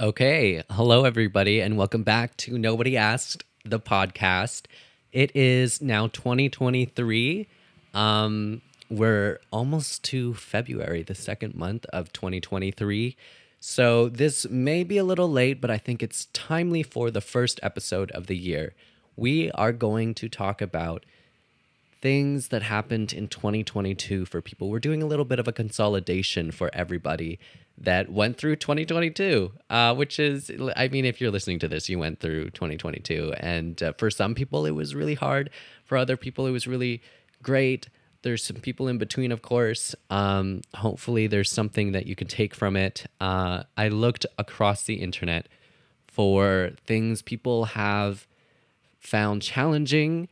Okay. Hello, everybody, and welcome back to Nobody Asked the podcast. It is now 2023. Um, we're almost to February, the second month of 2023. So this may be a little late, but I think it's timely for the first episode of the year. We are going to talk about things that happened in 2022 for people. We're doing a little bit of a consolidation for everybody that went through 2022, uh, which is, I mean, if you're listening to this, you went through 2022. And uh, for some people, it was really hard. For other people, it was really great. There's some people in between, of course. Um, hopefully, there's something that you can take from it. Uh, I looked across the internet for things people have found challenging,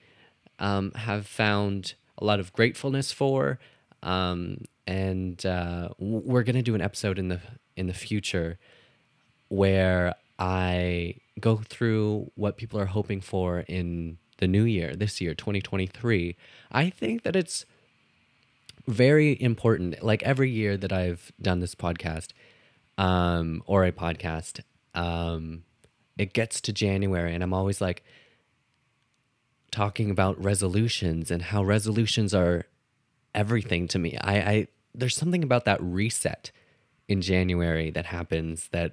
um, have found a lot of gratefulness for, um, and uh, we're gonna do an episode in the in the future where I go through what people are hoping for in the new year, this year, 2023. I think that it's very important. Like every year that I've done this podcast, um, or a podcast, um, it gets to January, and I'm always like talking about resolutions and how resolutions are everything to me. I, I there's something about that reset in January that happens that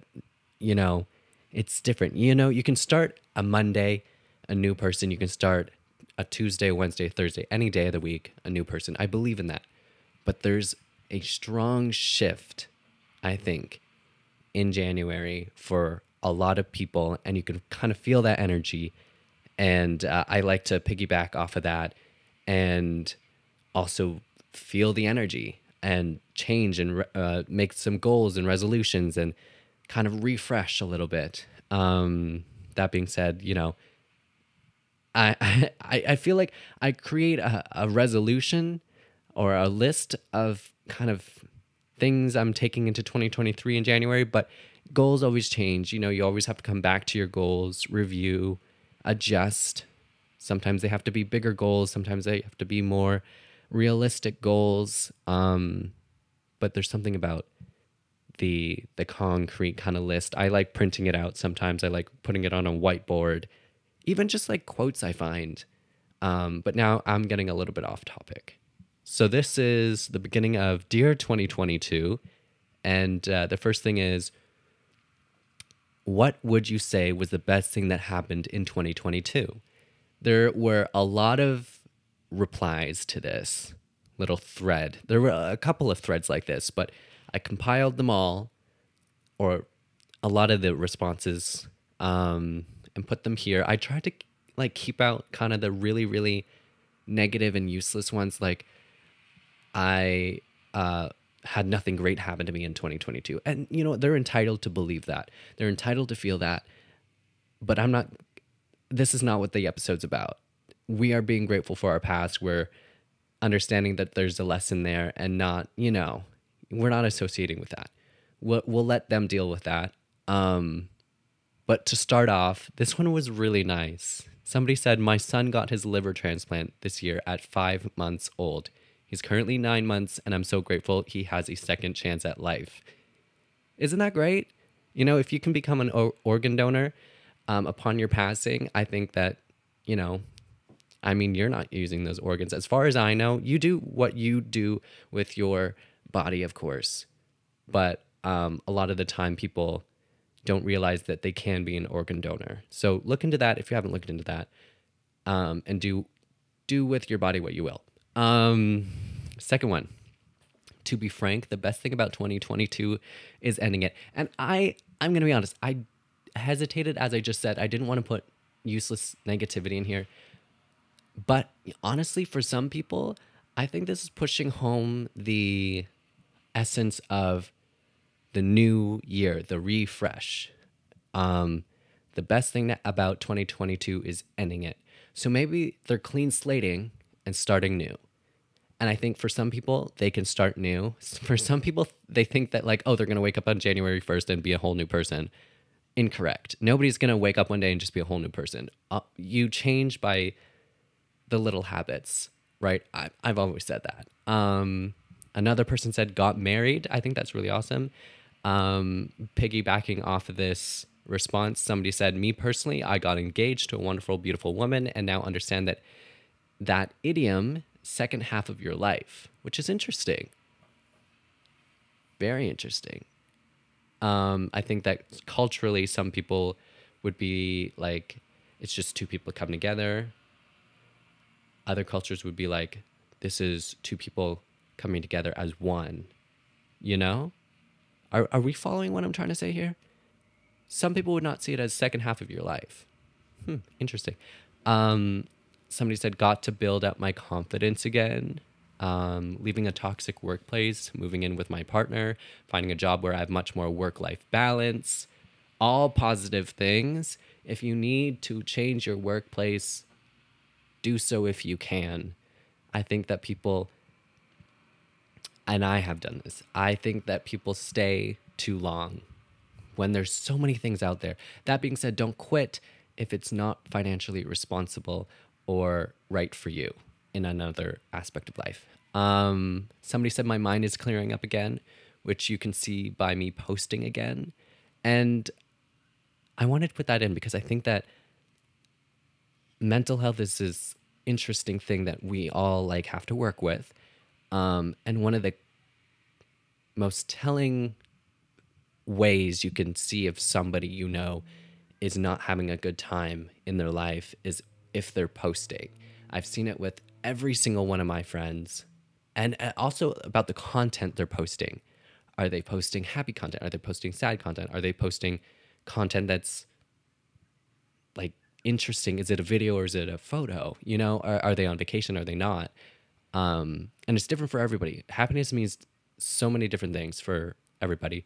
you know it's different. You know, you can start a Monday a new person. You can start a Tuesday, Wednesday, Thursday, any day of the week, a new person. I believe in that. But there's a strong shift, I think, in January for a lot of people, and you can kind of feel that energy. And uh, I like to piggyback off of that and also feel the energy and change and uh, make some goals and resolutions and kind of refresh a little bit. Um, that being said, you know, I, I, I feel like I create a, a resolution or a list of kind of things I'm taking into 2023 in January, but goals always change. You know, you always have to come back to your goals, review, adjust. Sometimes they have to be bigger goals, sometimes they have to be more realistic goals. Um, but there's something about the the concrete kind of list. I like printing it out sometimes. I like putting it on a whiteboard. Even just like quotes I find. Um, but now I'm getting a little bit off topic. So this is the beginning of Dear 2022. And uh, the first thing is what would you say was the best thing that happened in 2022? There were a lot of replies to this little thread. There were a couple of threads like this, but I compiled them all, or a lot of the responses, um, and put them here. I tried to like keep out kind of the really, really negative and useless ones. Like I uh, had nothing great happen to me in 2022, and you know they're entitled to believe that. They're entitled to feel that. But I'm not. This is not what the episode's about we are being grateful for our past. We're understanding that there's a lesson there and not, you know, we're not associating with that. We'll, we'll let them deal with that. Um, but to start off, this one was really nice. Somebody said, My son got his liver transplant this year at five months old. He's currently nine months, and I'm so grateful he has a second chance at life. Isn't that great? You know, if you can become an organ donor um, upon your passing, I think that, you know, I mean, you're not using those organs. As far as I know, you do what you do with your body, of course. But um, a lot of the time, people don't realize that they can be an organ donor. So look into that if you haven't looked into that, um, and do do with your body what you will. Um, second one. To be frank, the best thing about 2022 is ending it. And I, I'm gonna be honest. I hesitated, as I just said. I didn't want to put useless negativity in here but honestly, for some people, I think this is pushing home the essence of the new year, the refresh. Um, the best thing about 2022 is ending it. So maybe they're clean slating and starting new. And I think for some people, they can start new. For some people, they think that, like, oh, they're going to wake up on January 1st and be a whole new person. Incorrect. Nobody's going to wake up one day and just be a whole new person. Uh, you change by the little habits, right? I, I've always said that. Um, another person said got married. I think that's really awesome. Um, piggybacking off of this response, somebody said, Me personally, I got engaged to a wonderful, beautiful woman and now understand that that idiom, second half of your life, which is interesting. Very interesting. Um, I think that culturally, some people would be like, it's just two people come together. Other cultures would be like, this is two people coming together as one. You know? Are, are we following what I'm trying to say here? Some people would not see it as second half of your life. Hmm, interesting. Um, somebody said, got to build up my confidence again. Um, leaving a toxic workplace, moving in with my partner, finding a job where I have much more work life balance, all positive things. If you need to change your workplace, do so if you can. I think that people, and I have done this, I think that people stay too long when there's so many things out there. That being said, don't quit if it's not financially responsible or right for you in another aspect of life. Um, somebody said my mind is clearing up again, which you can see by me posting again. And I wanted to put that in because I think that mental health is this interesting thing that we all like have to work with. Um, and one of the most telling ways you can see if somebody you know is not having a good time in their life is if they're posting. I've seen it with every single one of my friends and uh, also about the content they're posting. Are they posting happy content? Are they posting sad content? Are they posting content that's like interesting? Is it a video or is it a photo? You know, are, are they on vacation? Are they not? Um, and it's different for everybody. Happiness means so many different things for everybody.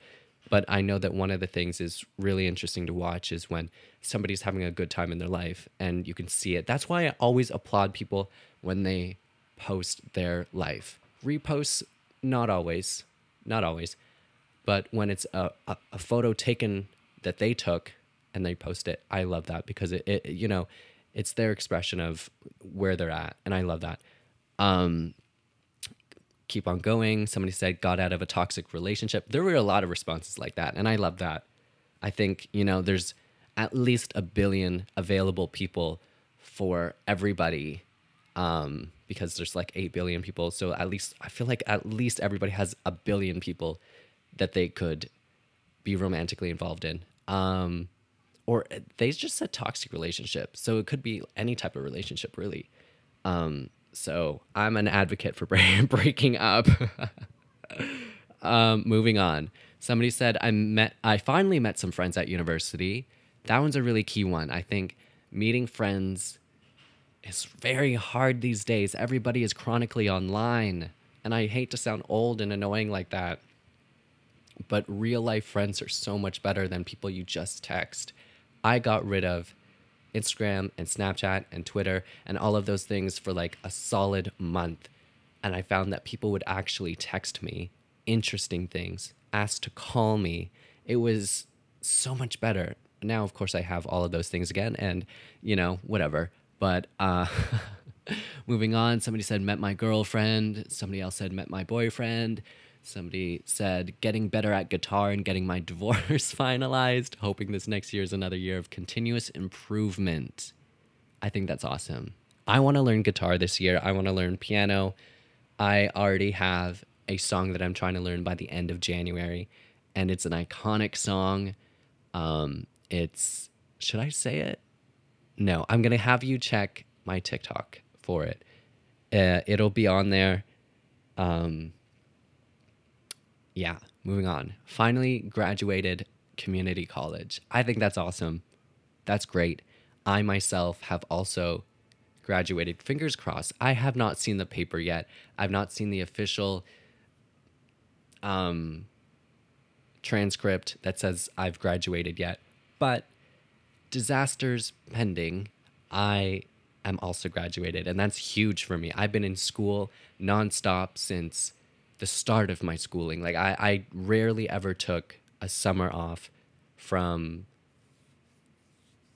But I know that one of the things is really interesting to watch is when somebody's having a good time in their life and you can see it. That's why I always applaud people when they post their life. Reposts, not always, not always. But when it's a, a, a photo taken that they took and they post it, I love that because it, it you know, it's their expression of where they're at. And I love that. Um, keep on going. Somebody said got out of a toxic relationship. There were a lot of responses like that, and I love that. I think you know there's at least a billion available people for everybody um, because there's like 8 billion people so at least i feel like at least everybody has a billion people that they could be romantically involved in um, or they just said toxic relationship so it could be any type of relationship really um, so I'm an advocate for breaking up. um, moving on. Somebody said I met I finally met some friends at university. That one's a really key one. I think meeting friends is very hard these days. Everybody is chronically online. And I hate to sound old and annoying like that. But real life friends are so much better than people you just text. I got rid of Instagram and Snapchat and Twitter and all of those things for like a solid month. And I found that people would actually text me interesting things, ask to call me. It was so much better. Now, of course, I have all of those things again, and you know, whatever. But uh, moving on, somebody said, met my girlfriend. Somebody else said, met my boyfriend. Somebody said, getting better at guitar and getting my divorce finalized, hoping this next year is another year of continuous improvement. I think that's awesome. I want to learn guitar this year. I want to learn piano. I already have a song that I'm trying to learn by the end of January, and it's an iconic song. Um, it's, should I say it? No, I'm going to have you check my TikTok for it. Uh, it'll be on there. Um, yeah, moving on. Finally graduated community college. I think that's awesome. That's great. I myself have also graduated. Fingers crossed. I have not seen the paper yet. I've not seen the official um, transcript that says I've graduated yet. But disasters pending, I am also graduated. And that's huge for me. I've been in school nonstop since the start of my schooling. Like I, I rarely ever took a summer off from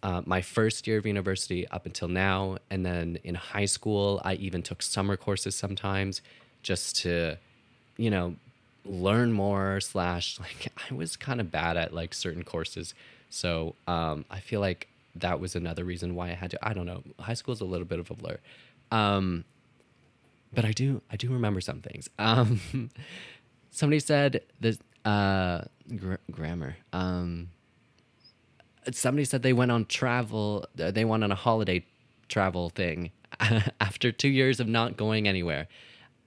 uh, my first year of university up until now. And then in high school, I even took summer courses sometimes just to, you know, learn more slash like i was kind of bad at like certain courses so um, i feel like that was another reason why i had to i don't know high school is a little bit of a blur um, but i do i do remember some things um, somebody said that uh, gr- grammar um, somebody said they went on travel uh, they went on a holiday travel thing after two years of not going anywhere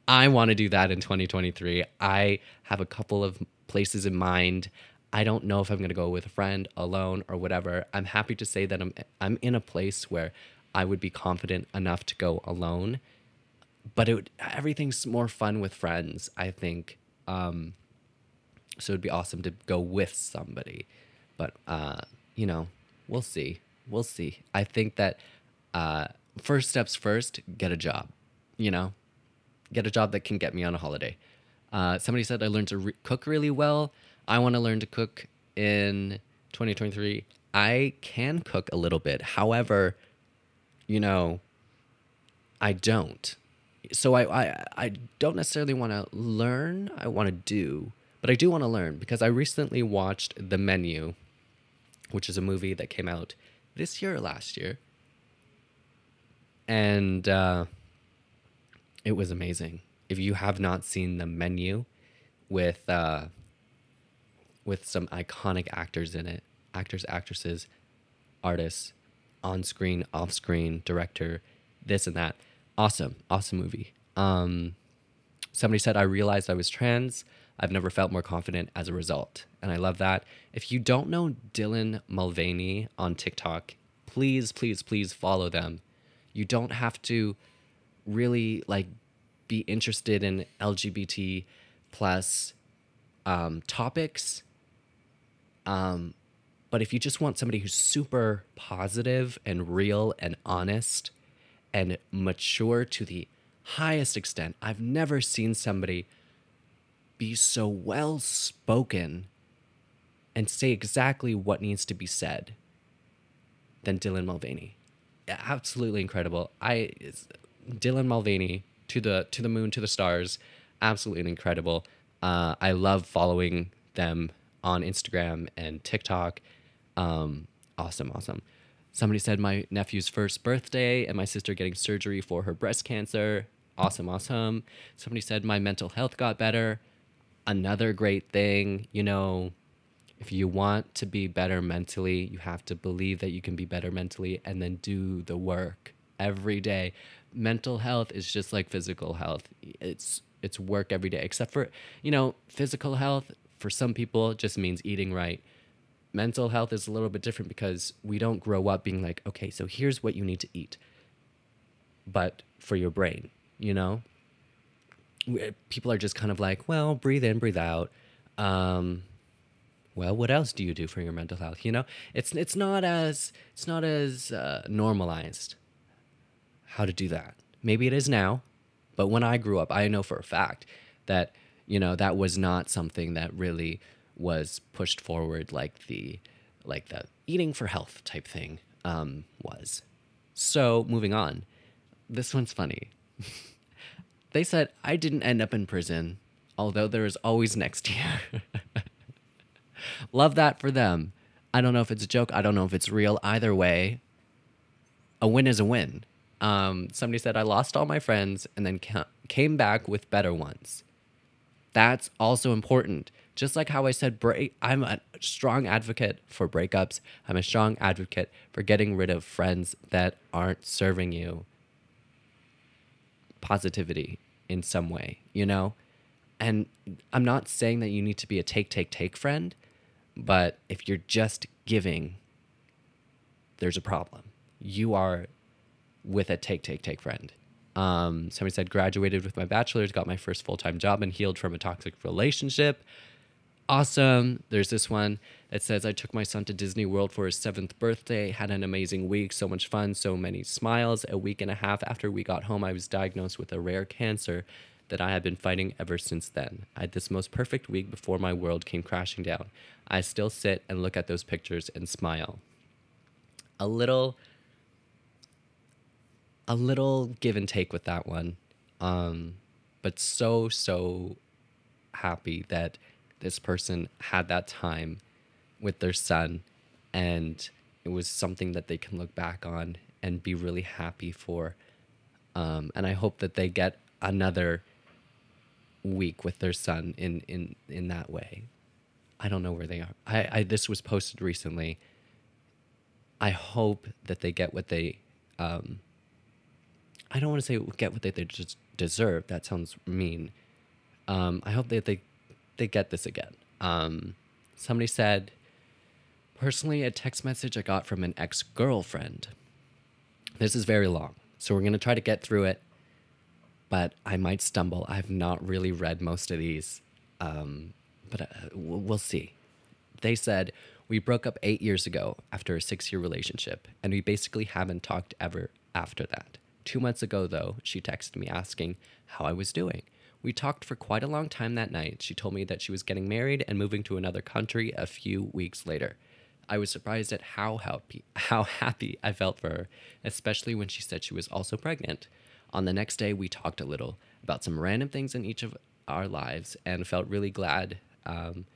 I want to do that in 2023. I have a couple of places in mind. I don't know if I'm going to go with a friend, alone, or whatever. I'm happy to say that I'm I'm in a place where I would be confident enough to go alone. But it everything's more fun with friends, I think. Um, so it'd be awesome to go with somebody. But uh, you know, we'll see. We'll see. I think that uh, first steps first, get a job. You know, get a job that can get me on a holiday. Uh, somebody said I learned to re- cook really well. I want to learn to cook in 2023. I can cook a little bit. However, you know, I don't. So I, I, I don't necessarily want to learn. I want to do, but I do want to learn because I recently watched The Menu, which is a movie that came out this year or last year. And uh, it was amazing. If you have not seen the menu with uh, with some iconic actors in it, actors, actresses, artists, on screen, off screen, director, this and that. Awesome, awesome movie. Um, somebody said I realized I was trans. I've never felt more confident as a result, and I love that. If you don't know Dylan Mulvaney on TikTok, please, please, please follow them. You don't have to really like be interested in LGBT plus um, topics. Um, but if you just want somebody who's super positive and real and honest and mature to the highest extent, I've never seen somebody be so well spoken and say exactly what needs to be said than Dylan Mulvaney. Absolutely incredible. I Dylan Mulvaney to the to the moon to the stars, absolutely incredible. Uh, I love following them on Instagram and TikTok. Um, awesome, awesome. Somebody said my nephew's first birthday and my sister getting surgery for her breast cancer. Awesome, awesome. Somebody said my mental health got better. Another great thing, you know, if you want to be better mentally, you have to believe that you can be better mentally and then do the work every day. Mental health is just like physical health. It's it's work every day except for, you know, physical health for some people just means eating right. Mental health is a little bit different because we don't grow up being like, okay, so here's what you need to eat. But for your brain, you know? People are just kind of like, well, breathe in, breathe out. Um, well, what else do you do for your mental health? You know, it's it's not as it's not as uh, normalized how to do that. Maybe it is now, but when I grew up, I know for a fact that, you know, that was not something that really was pushed forward like the like the eating for health type thing um, was. So moving on, this one's funny. they said I didn't end up in prison, although there is always next year. Love that for them. I don't know if it's a joke. I don't know if it's real. Either way, a win is a win um, somebody said, I lost all my friends and then ca- came back with better ones. That's also important. Just like how I said, break, I'm a strong advocate for breakups. I'm a strong advocate for getting rid of friends that aren't serving you positivity in some way, you know? And I'm not saying that you need to be a take, take, take friend, but if you're just giving, there's a problem. You are with a take, take, take friend. Um, somebody said, graduated with my bachelor's, got my first full time job, and healed from a toxic relationship. Awesome. There's this one that says, I took my son to Disney World for his seventh birthday, had an amazing week, so much fun, so many smiles. A week and a half after we got home, I was diagnosed with a rare cancer that I have been fighting ever since then. I had this most perfect week before my world came crashing down. I still sit and look at those pictures and smile. A little a little give and take with that one. Um, but so, so happy that this person had that time with their son and it was something that they can look back on and be really happy for. Um, and I hope that they get another week with their son in in in that way. I don't know where they are. I, I this was posted recently. I hope that they get what they um, I don't want to say get what they, they just deserve. That sounds mean. Um, I hope that they they get this again. Um, somebody said, personally, a text message I got from an ex girlfriend. This is very long, so we're gonna try to get through it, but I might stumble. I've not really read most of these, um, but uh, we'll see. They said we broke up eight years ago after a six-year relationship, and we basically haven't talked ever after that. Two months ago, though, she texted me asking how I was doing. We talked for quite a long time that night. She told me that she was getting married and moving to another country a few weeks later. I was surprised at how happy, how happy I felt for her, especially when she said she was also pregnant. On the next day, we talked a little about some random things in each of our lives and felt really glad um,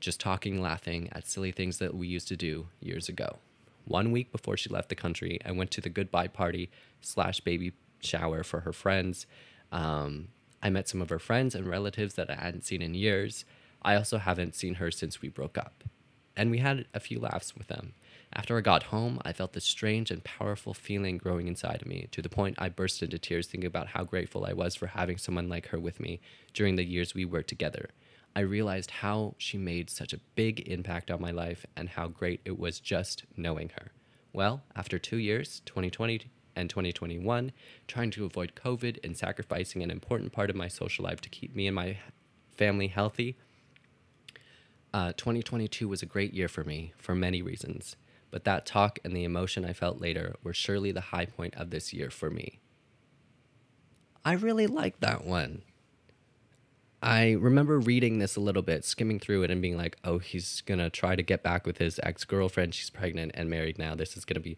just talking, laughing at silly things that we used to do years ago. One week before she left the country, I went to the goodbye party slash baby shower for her friends. Um, I met some of her friends and relatives that I hadn't seen in years. I also haven't seen her since we broke up. And we had a few laughs with them. After I got home, I felt this strange and powerful feeling growing inside of me to the point I burst into tears thinking about how grateful I was for having someone like her with me during the years we were together. I realized how she made such a big impact on my life and how great it was just knowing her. Well, after two years, 2020 and 2021, trying to avoid COVID and sacrificing an important part of my social life to keep me and my family healthy, uh, 2022 was a great year for me for many reasons. But that talk and the emotion I felt later were surely the high point of this year for me. I really like that one. I remember reading this a little bit, skimming through it, and being like, "Oh, he's gonna try to get back with his ex girlfriend. She's pregnant and married now. This is gonna be,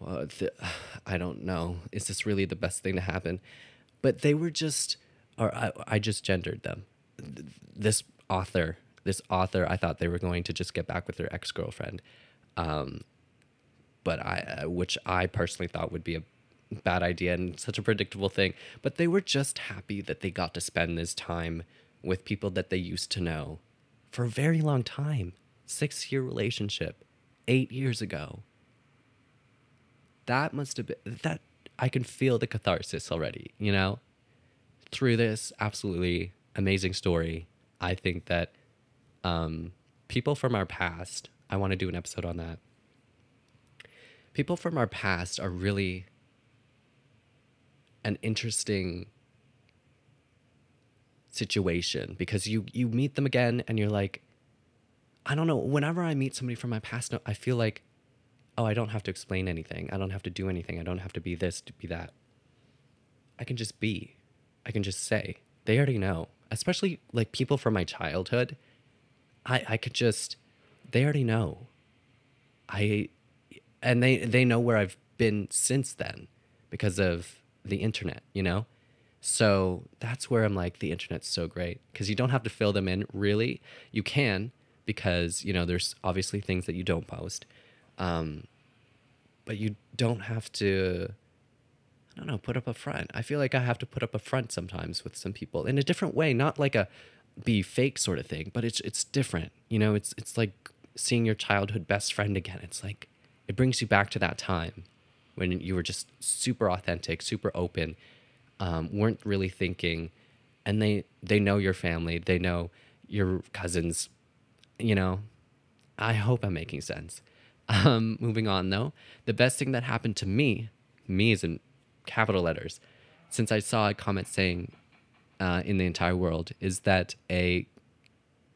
well, I don't know. Is this really the best thing to happen?" But they were just, or I, I just gendered them. This author, this author, I thought they were going to just get back with their ex girlfriend, um, but I, uh, which I personally thought would be a bad idea and such a predictable thing. But they were just happy that they got to spend this time with people that they used to know for a very long time. Six year relationship, eight years ago. That must have been that I can feel the catharsis already, you know? Through this absolutely amazing story, I think that um, people from our past, I want to do an episode on that. People from our past are really an interesting situation because you you meet them again and you're like I don't know whenever I meet somebody from my past I feel like oh I don't have to explain anything. I don't have to do anything. I don't have to be this to be that. I can just be. I can just say. They already know. Especially like people from my childhood. I I could just they already know. I and they they know where I've been since then because of the internet, you know? So that's where I'm like, the internet's so great. Because you don't have to fill them in really. You can because, you know, there's obviously things that you don't post. Um, but you don't have to, I don't know, put up a front. I feel like I have to put up a front sometimes with some people in a different way, not like a be fake sort of thing, but it's, it's different. You know, it's, it's like seeing your childhood best friend again. It's like, it brings you back to that time when you were just super authentic, super open, um, weren't really thinking, and they they know your family, they know your cousins, you know. I hope I'm making sense. Um, moving on though, the best thing that happened to me, me is in capital letters, since I saw a comment saying uh, in the entire world, is that a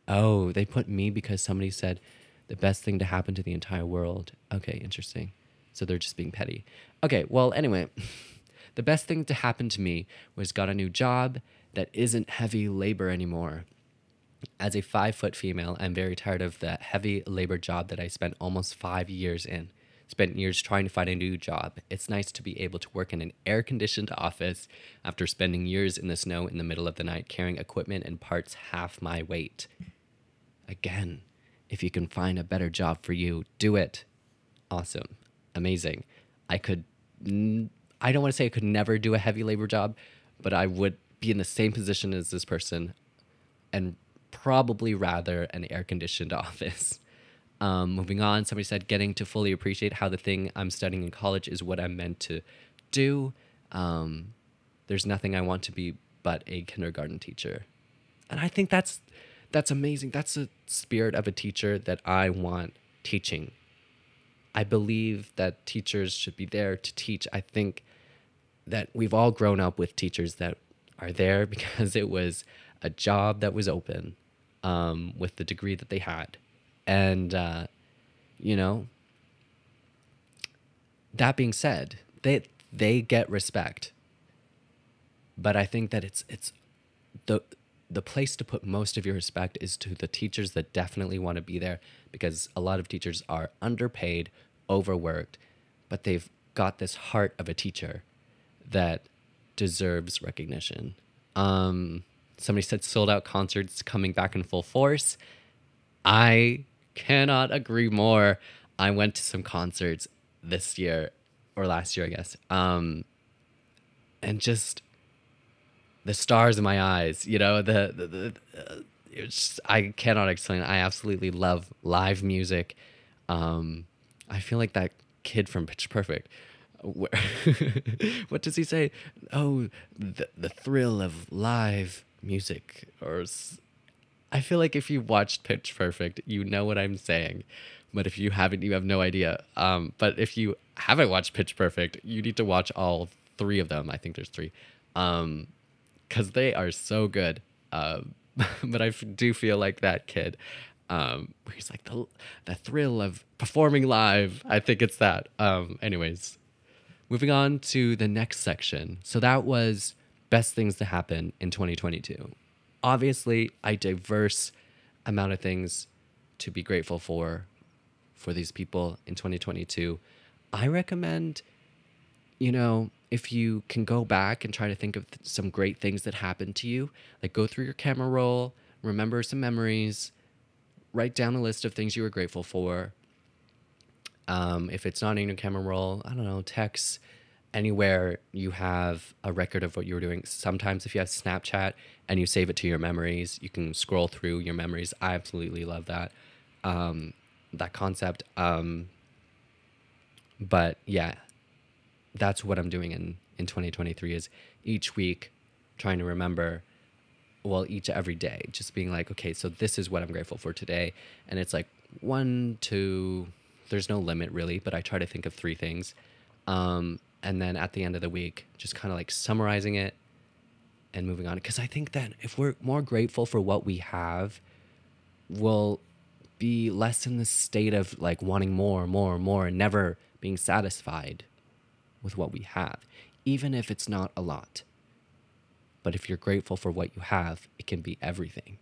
oh they put me because somebody said the best thing to happen to the entire world. Okay, interesting. So they're just being petty. Okay, well, anyway, the best thing to happen to me was got a new job that isn't heavy labor anymore. As a five foot female, I'm very tired of the heavy labor job that I spent almost five years in. spent years trying to find a new job. It's nice to be able to work in an air conditioned office after spending years in the snow in the middle of the night carrying equipment and parts half my weight. Again, if you can find a better job for you, do it. Awesome. Amazing. I could, n- I don't want to say I could never do a heavy labor job, but I would be in the same position as this person and probably rather an air conditioned office. Um, moving on, somebody said getting to fully appreciate how the thing I'm studying in college is what I'm meant to do. Um, there's nothing I want to be but a kindergarten teacher, and I think that's that's amazing. That's the spirit of a teacher that I want teaching. I believe that teachers should be there to teach. I think that we've all grown up with teachers that are there because it was a job that was open um, with the degree that they had and, uh, you know, that being said, they they get respect. But I think that it's it's the the place to put most of your respect is to the teachers that definitely want to be there because a lot of teachers are underpaid, overworked, but they've got this heart of a teacher that deserves recognition. Um, somebody said sold out concerts coming back in full force. I cannot agree more. I went to some concerts this year or last year, I guess. Um, and just the stars in my eyes, you know, the, the, the uh, it's I cannot explain. I absolutely love live music. Um, I feel like that kid from Pitch Perfect. Where what does he say? Oh, the the thrill of live music, or I feel like if you watched Pitch Perfect, you know what I'm saying. But if you haven't, you have no idea. Um, but if you haven't watched Pitch Perfect, you need to watch all three of them. I think there's three. Um, because they are so good. Um, but I do feel like that kid. Um, he's like the the thrill of performing live. I think it's that. Um, anyways, moving on to the next section. So that was best things to happen in 2022 obviously a diverse amount of things to be grateful for for these people in 2022 i recommend you know if you can go back and try to think of some great things that happened to you like go through your camera roll remember some memories write down a list of things you were grateful for. Um, if it's not in your camera roll i don't know text anywhere you have a record of what you were doing. Sometimes if you have Snapchat and you save it to your memories, you can scroll through your memories. I absolutely love that um, that concept. Um, but yeah, that's what I'm doing in in 2023 is each week trying to remember well each every day just being like okay so this is what i'm grateful for today and it's like one two there's no limit really but i try to think of three things um, and then at the end of the week just kind of like summarizing it and moving on. Because i think that if we're more grateful for what we have we'll be less in the state of like wanting more more more and never being satisfied with what we have even if it's not a lot. But if you're grateful for what you have it can be everything.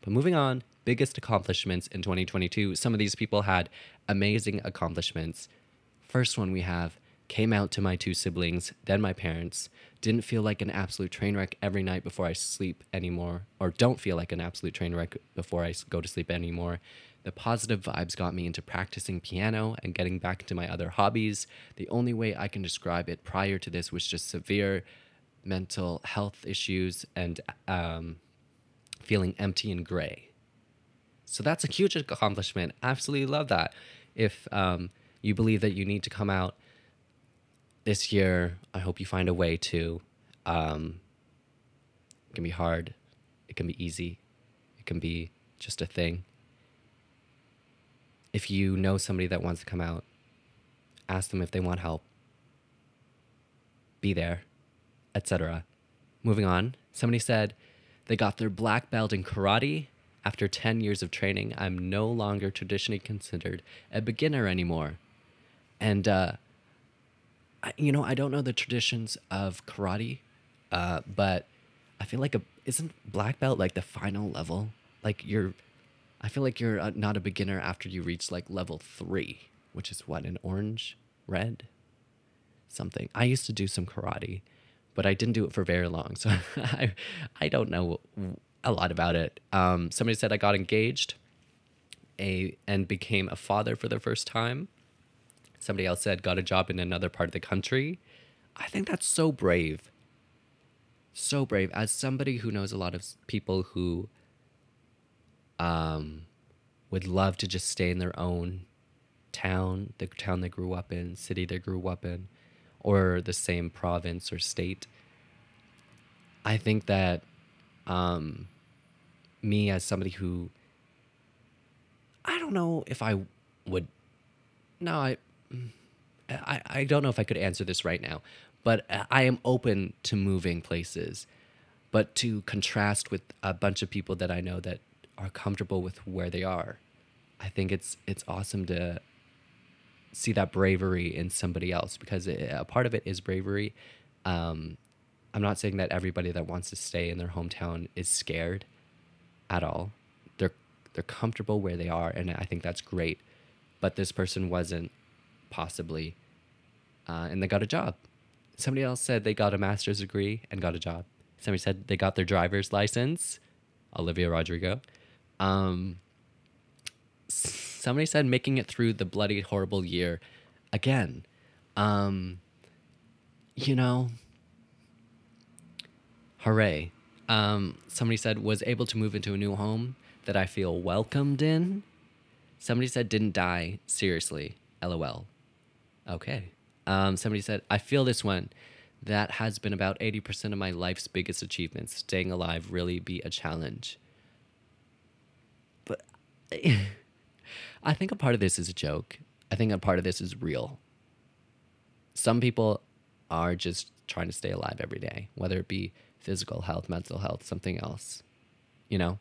But moving on biggest accomplishments in 2022 some of these people had amazing accomplishments. First one we have came out to my two siblings, then my parents, didn't feel like an absolute train wreck every night before I sleep anymore, or don't feel like an absolute train wreck before I go to sleep anymore. The positive vibes got me into practicing piano and getting back into my other hobbies. The only way I can describe it prior to this was just severe mental health issues and um, feeling empty and gray. So that's a huge accomplishment. Absolutely love that. If um, you believe that you need to come out this year, I hope you find a way to. Um, it can be hard, it can be easy, it can be just a thing. If you know somebody that wants to come out, ask them if they want help. Be there, etc. Moving on, somebody said they got their black belt in karate. After 10 years of training, I'm no longer traditionally considered a beginner anymore. And uh, you know, I don't know the traditions of karate, uh, but I feel like a isn't black belt like the final level? Like you're, I feel like you're uh, not a beginner after you reach like level three, which is what an orange, red, something. I used to do some karate, but I didn't do it for very long, so I I don't know a lot about it. Um, somebody said I got engaged, a and became a father for the first time. Somebody else said got a job in another part of the country. I think that's so brave. So brave. As somebody who knows a lot of people who um, would love to just stay in their own town, the town they grew up in, city they grew up in, or the same province or state. I think that um, me as somebody who I don't know if I would. No, I, I, I don't know if I could answer this right now, but I am open to moving places, but to contrast with a bunch of people that I know that are comfortable with where they are, I think it's it's awesome to see that bravery in somebody else because it, a part of it is bravery. Um, I'm not saying that everybody that wants to stay in their hometown is scared at all. They're they're comfortable where they are, and I think that's great. But this person wasn't, possibly, uh, and they got a job. Somebody else said they got a master's degree and got a job. Somebody said they got their driver's license. Olivia Rodrigo. Um, somebody said making it through the bloody horrible year again. Um, you know, hooray. Um, somebody said was able to move into a new home that I feel welcomed in. Somebody said didn't die. Seriously. LOL. Okay. Um, somebody said, I feel this one. That has been about 80% of my life's biggest achievements. Staying alive really be a challenge. But I think a part of this is a joke. I think a part of this is real. Some people are just trying to stay alive every day, whether it be physical health, mental health, something else. You know?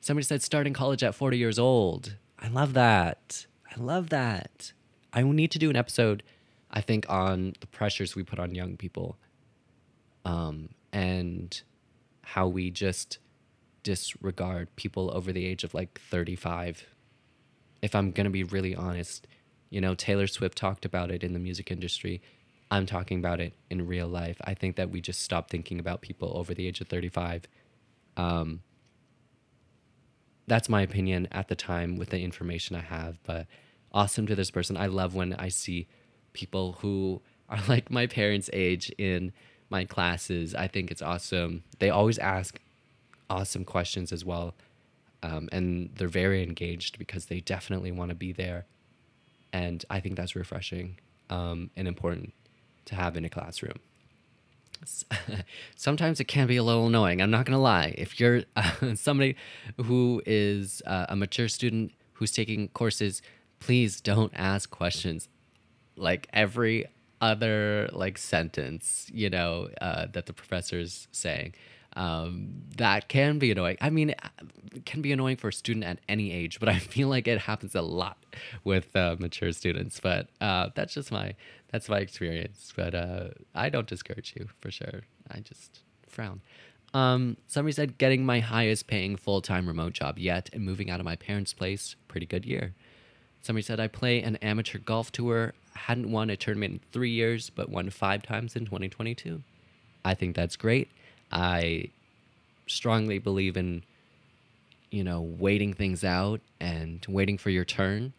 Somebody said starting college at 40 years old. I love that. I love that. I need to do an episode, I think, on the pressures we put on young people um, and how we just disregard people over the age of like 35. If I'm going to be really honest, you know, Taylor Swift talked about it in the music industry. I'm talking about it in real life. I think that we just stop thinking about people over the age of 35. Um, that's my opinion at the time with the information I have. But awesome to this person. I love when I see people who are like my parents' age in my classes. I think it's awesome. They always ask awesome questions as well. Um, and they're very engaged because they definitely want to be there. And I think that's refreshing um, and important to have in a classroom. Sometimes it can be a little annoying. I'm not going to lie. If you're uh, somebody who is uh, a mature student who's taking courses, please don't ask questions like every other like sentence, you know, uh, that the professor's saying. Um, that can be annoying. I mean, can be annoying for a student at any age, but I feel like it happens a lot with uh, mature students. But uh, that's just my that's my experience. But uh, I don't discourage you for sure. I just frown. Um, somebody said getting my highest paying full time remote job yet and moving out of my parents' place. Pretty good year. Somebody said I play an amateur golf tour. Hadn't won a tournament in three years, but won five times in 2022. I think that's great. I strongly believe in, you know, waiting things out and waiting for your turn.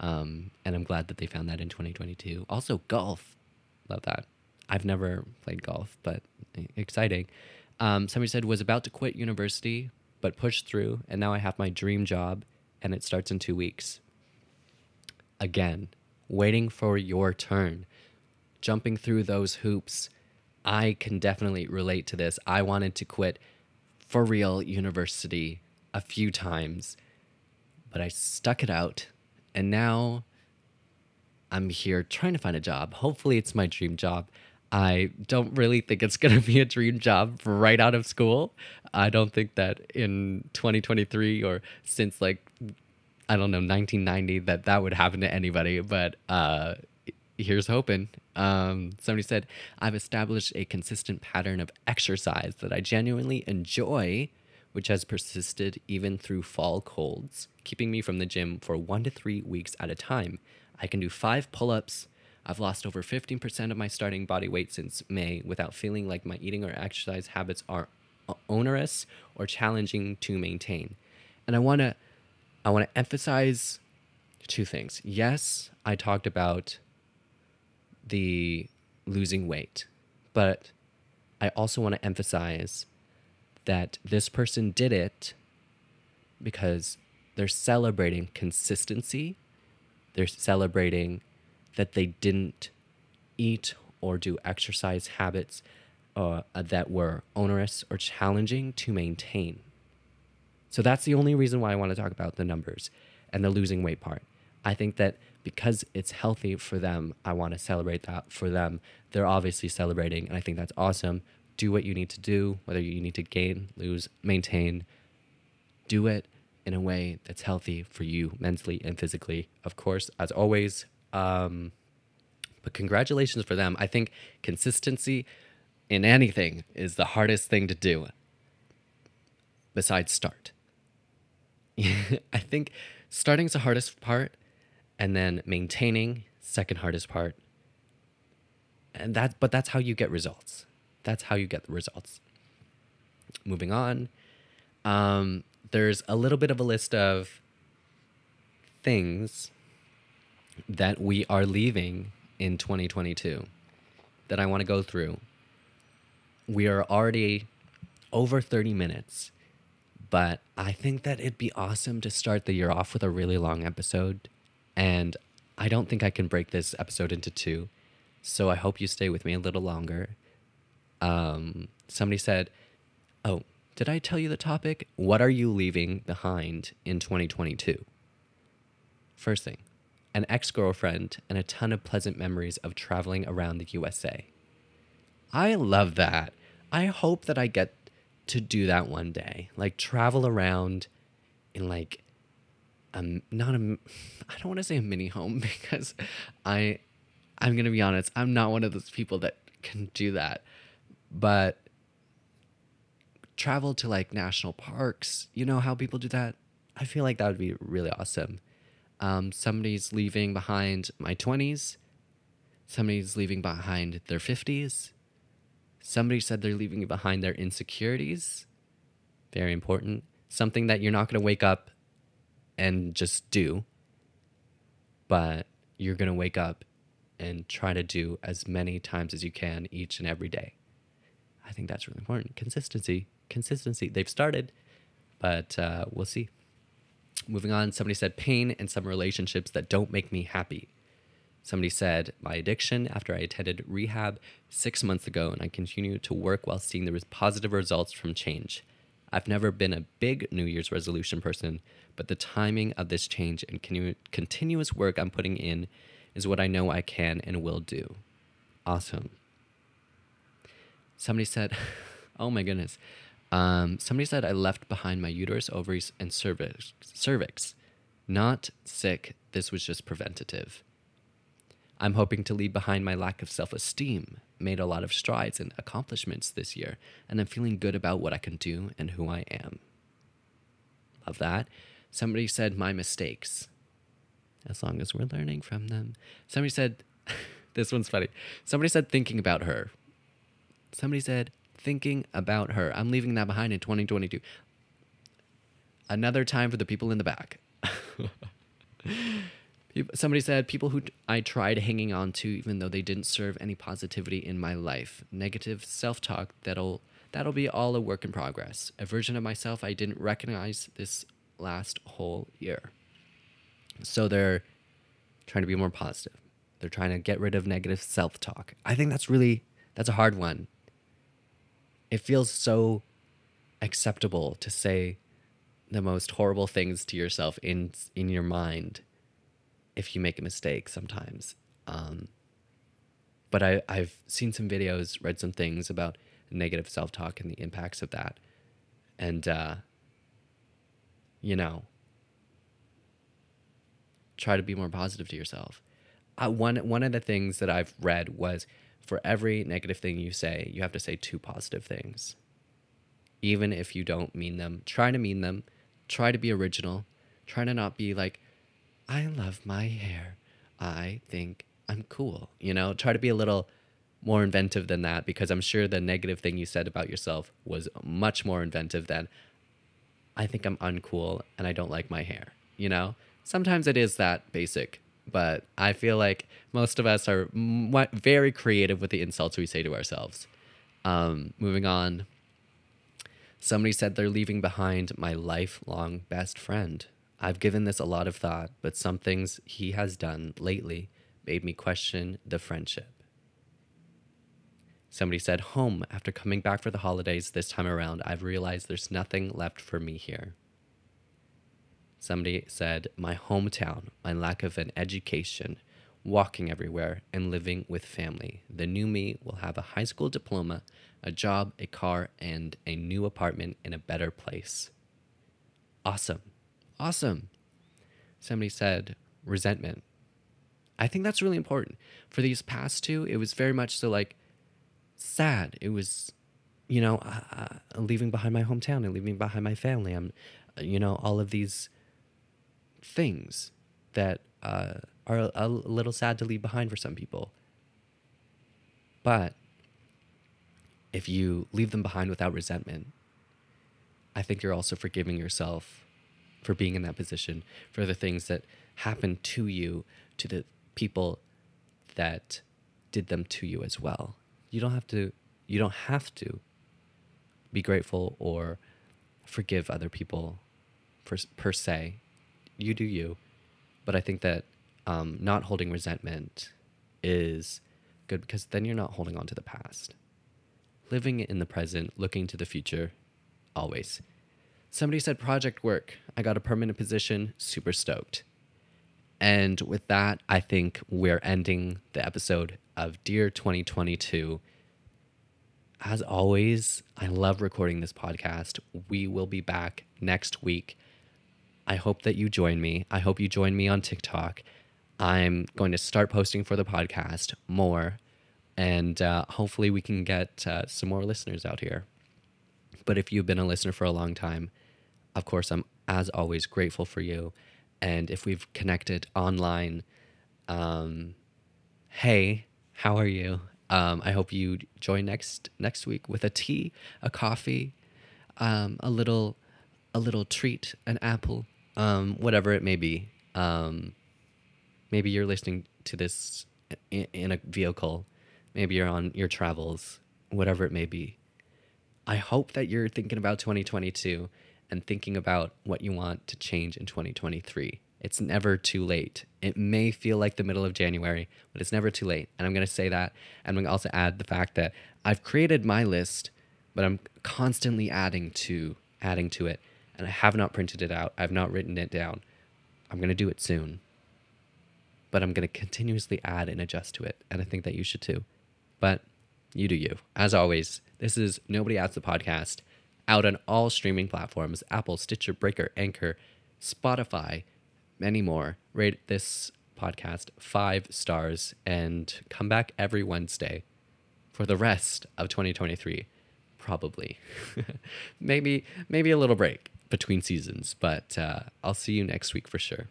Um, and I'm glad that they found that in 2022. Also, golf. Love that. I've never played golf, but exciting. Um, somebody said was about to quit university, but pushed through, and now I have my dream job, and it starts in two weeks. Again, waiting for your turn, jumping through those hoops. I can definitely relate to this. I wanted to quit for real university a few times, but I stuck it out, and now I'm here trying to find a job. Hopefully, it's my dream job. I don't really think it's going to be a dream job right out of school. I don't think that in 2023 or since like I don't know 1990 that that would happen to anybody, but uh here's hoping. Um, somebody said, I've established a consistent pattern of exercise that I genuinely enjoy, which has persisted even through fall colds, keeping me from the gym for one to three weeks at a time. I can do five pull ups. I've lost over 15% of my starting body weight since May without feeling like my eating or exercise habits are onerous or challenging to maintain. And I want to I want to emphasize two things. Yes, I talked about the losing weight, but I also want to emphasize that this person did it because they're celebrating consistency. They're celebrating that they didn't eat or do exercise habits uh, that were onerous or challenging to maintain. So that's the only reason why I want to talk about the numbers and the losing weight part. I think that because it's healthy for them, I want to celebrate that for them. They're obviously celebrating, and I think that's awesome. Do what you need to do, whether you need to gain, lose, maintain. Do it in a way that's healthy for you mentally and physically. Of course, as always. Um, but congratulations for them. I think consistency in anything is the hardest thing to do besides start. I think starting is the hardest part and then maintaining second hardest part. And that but that's how you get results. That's how you get the results. Moving on. Um, there's a little bit of a list of things that we are leaving in 2022 that I want to go through we are already over 30 minutes, but I think that it'd be awesome to start the year off with a really long episode. And I don't think I can break this episode into two. So I hope you stay with me a little longer. Um, somebody said, Oh, did I tell you the topic? What are you leaving behind in 2022? First thing, an ex girlfriend and a ton of pleasant memories of traveling around the USA. I love that. I hope that I get to do that one day. Like travel around in like um not a I don't want to say a mini home because I I'm going to be honest, I'm not one of those people that can do that. But travel to like national parks, you know how people do that? I feel like that would be really awesome. Um, somebody's leaving behind my 20s. Somebody's leaving behind their 50s. Somebody said they're leaving behind their insecurities. Very important. Something that you're not going to wake up and just do, but you're going to wake up and try to do as many times as you can each and every day. I think that's really important. Consistency. Consistency. They've started, but uh, we'll see. Moving on, somebody said pain and some relationships that don't make me happy. Somebody said, My addiction after I attended rehab six months ago, and I continue to work while seeing the positive results from change. I've never been a big New Year's resolution person, but the timing of this change and continu- continuous work I'm putting in is what I know I can and will do. Awesome. Somebody said, Oh my goodness. Um, somebody said I left behind my uterus, ovaries, and cervix. cervix. Not sick. This was just preventative. I'm hoping to leave behind my lack of self esteem, made a lot of strides and accomplishments this year, and I'm feeling good about what I can do and who I am. Love that. Somebody said, My mistakes. As long as we're learning from them. Somebody said, This one's funny. Somebody said, Thinking about her. Somebody said, Thinking about her. I'm leaving that behind in 2022. Another time for the people in the back. Somebody said people who I tried hanging on to, even though they didn't serve any positivity in my life. Negative self-talk that'll that'll be all a work in progress. A version of myself I didn't recognize this last whole year. So they're trying to be more positive. They're trying to get rid of negative self-talk. I think that's really that's a hard one. It feels so acceptable to say the most horrible things to yourself in in your mind if you make a mistake sometimes. Um, but I, I've seen some videos, read some things about negative self talk and the impacts of that. And, uh, you know, try to be more positive to yourself. Uh, one, one of the things that I've read was for every negative thing you say, you have to say two positive things. Even if you don't mean them, try to mean them, try to be original, try to not be like, I love my hair. I think I'm cool. You know, try to be a little more inventive than that because I'm sure the negative thing you said about yourself was much more inventive than I think I'm uncool and I don't like my hair. You know, sometimes it is that basic, but I feel like most of us are very creative with the insults we say to ourselves. Um, moving on. Somebody said they're leaving behind my lifelong best friend. I've given this a lot of thought, but some things he has done lately made me question the friendship. Somebody said, Home, after coming back for the holidays this time around, I've realized there's nothing left for me here. Somebody said, My hometown, my lack of an education, walking everywhere, and living with family. The new me will have a high school diploma, a job, a car, and a new apartment in a better place. Awesome. Awesome. Somebody said, Resentment. I think that's really important. For these past two, it was very much so like, sad. It was, you know, uh, leaving behind my hometown and leaving behind my family. I'm, you know, all of these things that uh, are a little sad to leave behind for some people. But if you leave them behind without resentment, I think you're also forgiving yourself for being in that position, for the things that happened to you, to the people that did them to you as well. You don't have to you don't have to be grateful or forgive other people per, per se. You do you. But i think that um, not holding resentment is good because then you're not holding on to the past. Living in the present looking to the future always somebody said project work i got a permanent position super stoked and with that, I think we're ending the episode of Dear 2022. As always, I love recording this podcast. We will be back next week. I hope that you join me. I hope you join me on TikTok. I'm going to start posting for the podcast more, and uh, hopefully, we can get uh, some more listeners out here. But if you've been a listener for a long time, of course, I'm as always grateful for you. And if we've connected online, um, hey, how are you? Um, I hope you join next next week with a tea, a coffee, um, a little a little treat, an apple, um, whatever it may be. Um, maybe you're listening to this in, in a vehicle. Maybe you're on your travels, whatever it may be. I hope that you're thinking about 2022 and thinking about what you want to change in 2023. It's never too late. It may feel like the middle of January, but it's never too late. And I'm going to say that. And I'm going to also add the fact that I've created my list, but I'm constantly adding to adding to it. And I have not printed it out. I've not written it down. I'm going to do it soon. But I'm going to continuously add and adjust to it. And I think that you should too. But you do you. As always, this is Nobody Adds the Podcast out on all streaming platforms Apple, Stitcher, Breaker, Anchor, Spotify, many more. Rate this podcast five stars and come back every Wednesday for the rest of 2023. Probably. maybe maybe a little break between seasons, but uh, I'll see you next week for sure.